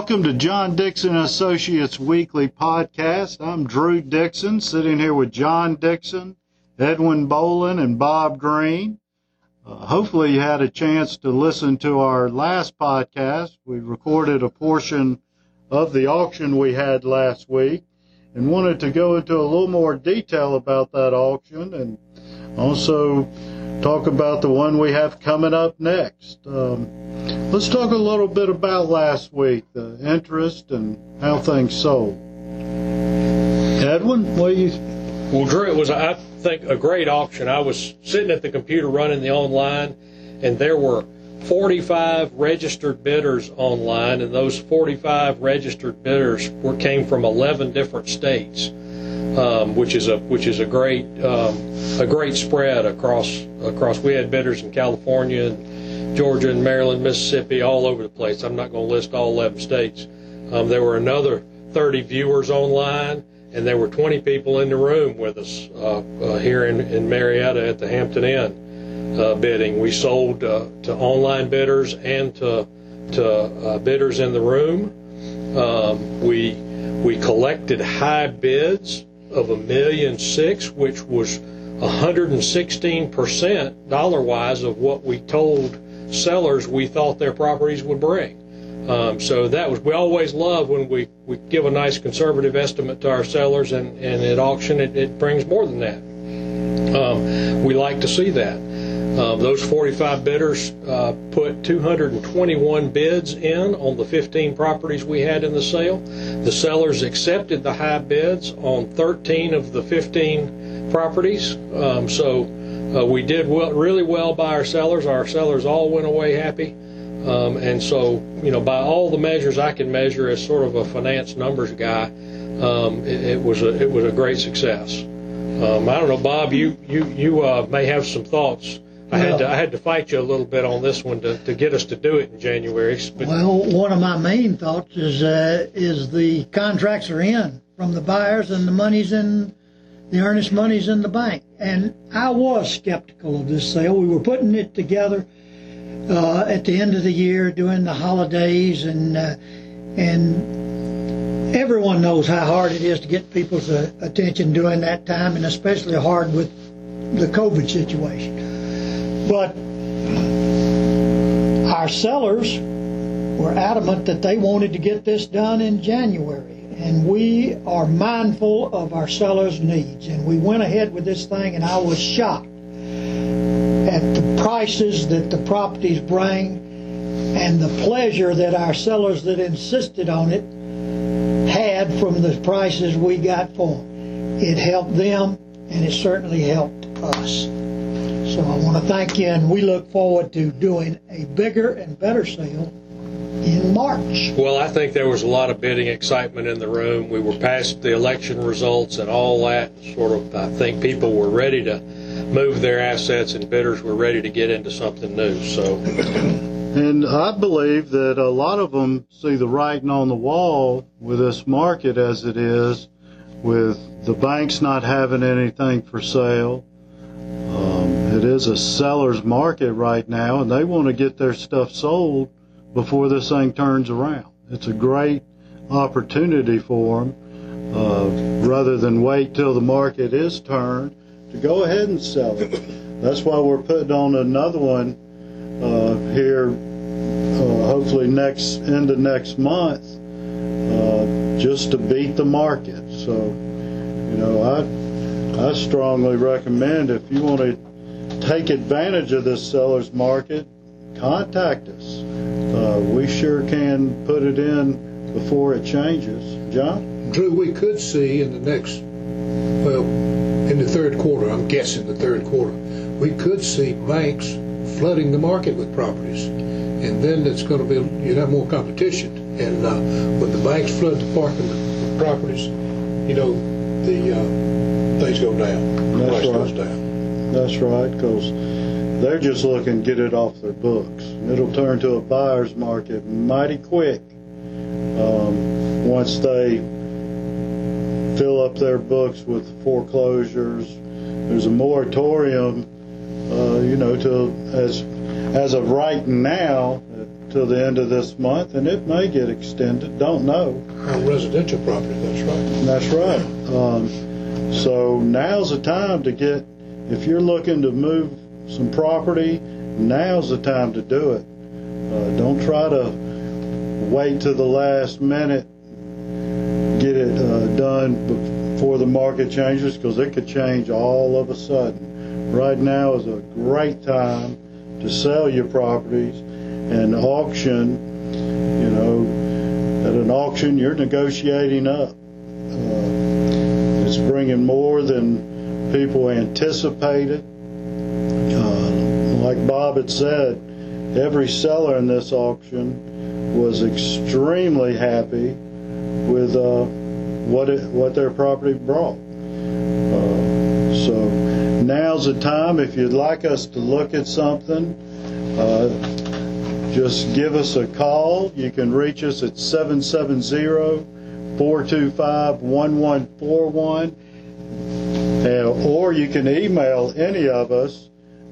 welcome to John Dixon Associates Weekly Podcast. I'm Drew Dixon, sitting here with John Dixon, Edwin Bolin, and Bob Green. Uh, hopefully, you had a chance to listen to our last podcast. We recorded a portion of the auction we had last week and wanted to go into a little more detail about that auction and also talk about the one we have coming up next. Um, let's talk a little bit about last week, the interest and how things sold. Edwin, what you? Well, Drew, it was I think a great auction. I was sitting at the computer running the online, and there were 45 registered bidders online, and those 45 registered bidders were came from 11 different states, um, which is a which is a great um, a great spread across across. We had bidders in California and Georgia and Maryland, Mississippi, all over the place. I'm not going to list all 11 states. Um, there were another 30 viewers online, and there were 20 people in the room with us uh, uh, here in, in Marietta at the Hampton Inn uh, bidding. We sold uh, to online bidders and to to uh, bidders in the room. Um, we we collected high bids of a million six, which was 116 percent dollar wise of what we told sellers we thought their properties would bring. Um, so that was we always love when we, we give a nice conservative estimate to our sellers and, and at auction it, it brings more than that. Um, we like to see that. Um, those 45 bidders uh, put 221 bids in on the 15 properties we had in the sale. The sellers accepted the high bids on 13 of the 15 properties. Um, so uh, we did well, really well by our sellers. Our sellers all went away happy. Um, and so, you know, by all the measures I can measure as sort of a finance numbers guy, um, it, it, was a it was a great success. Um, I don't know, Bob. You you you uh, may have some thoughts I had to I had to fight you a little bit on this one to, to get us to do it in January. But well, one of my main thoughts is uh, is the contracts are in from the buyers and the money's in the earnest money's in the bank. And I was skeptical of this sale. We were putting it together uh, at the end of the year during the holidays and uh, and everyone knows how hard it is to get people's uh, attention during that time and especially hard with the COVID situation. But our sellers were adamant that they wanted to get this done in January. And we are mindful of our sellers' needs. And we went ahead with this thing, and I was shocked at the prices that the properties bring and the pleasure that our sellers that insisted on it had from the prices we got for them. It helped them, and it certainly helped us. So I want to thank you, and we look forward to doing a bigger and better sale in March. Well, I think there was a lot of bidding excitement in the room. We were past the election results and all that. Sort of, I think people were ready to move their assets, and bidders were ready to get into something new. So. And I believe that a lot of them see the writing on the wall with this market as it is, with the banks not having anything for sale, um, it is a seller's market right now, and they want to get their stuff sold before this thing turns around. It's a great opportunity for them, uh, rather than wait till the market is turned to go ahead and sell it. That's why we're putting on another one uh, here, uh, hopefully next into next month, uh, just to beat the market. So, you know, I I strongly recommend if you want to take advantage of this seller's market, contact us. Uh, we sure can put it in before it changes. John? Drew, we could see in the next, well, in the third quarter, I'm guessing the third quarter, we could see banks flooding the market with properties. And then it's going to be, you have more competition. And uh, when the banks flood the market with properties, you know, the uh, things go down. That's price right. goes down. That's right, because they're just looking to get it off their books. It'll turn to a buyer's market mighty quick um, once they fill up their books with foreclosures. There's a moratorium, uh, you know, to as as of right now, till the end of this month, and it may get extended. Don't know. On residential property, that's right. That's right. Um, so now's the time to get. If you're looking to move some property, now's the time to do it. Uh, don't try to wait to the last minute, get it uh, done before the market changes, because it could change all of a sudden. Right now is a great time to sell your properties and auction. You know, at an auction, you're negotiating up. Uh, it's bringing more than people anticipated. Uh, like Bob had said, every seller in this auction was extremely happy with uh, what it, what their property brought. Uh, so now's the time. If you'd like us to look at something, uh, just give us a call. You can reach us at 770 425 1141. Or you can email any of us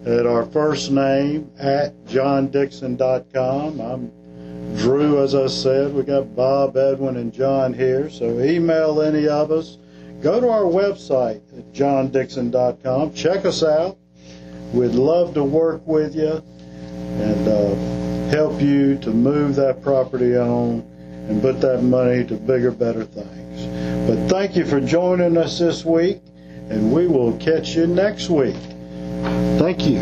at our first name at johndixon.com. I'm Drew, as I said. We got Bob, Edwin, and John here. So email any of us. Go to our website at johndixon.com. Check us out. We'd love to work with you and uh, help you to move that property on and put that money to bigger, better things. But thank you for joining us this week, and we will catch you next week. Thank you.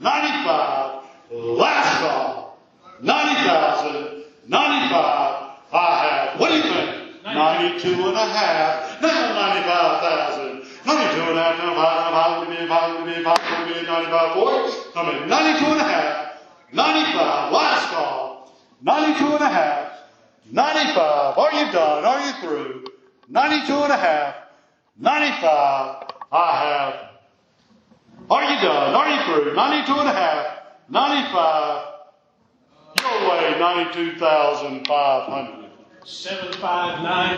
95, last call. 90,000, 95, I have, what do you think? 92 and a half, now 95,000, 92 and a half, 95, 95, 95, 95, 40, come in, 92 and a half, 95, last call, 92 and a half, 95, are you done, are you through? 92 and a half, 95, I have are you done? Are you through? 92 and a half, 95, your way, 92,500. 759.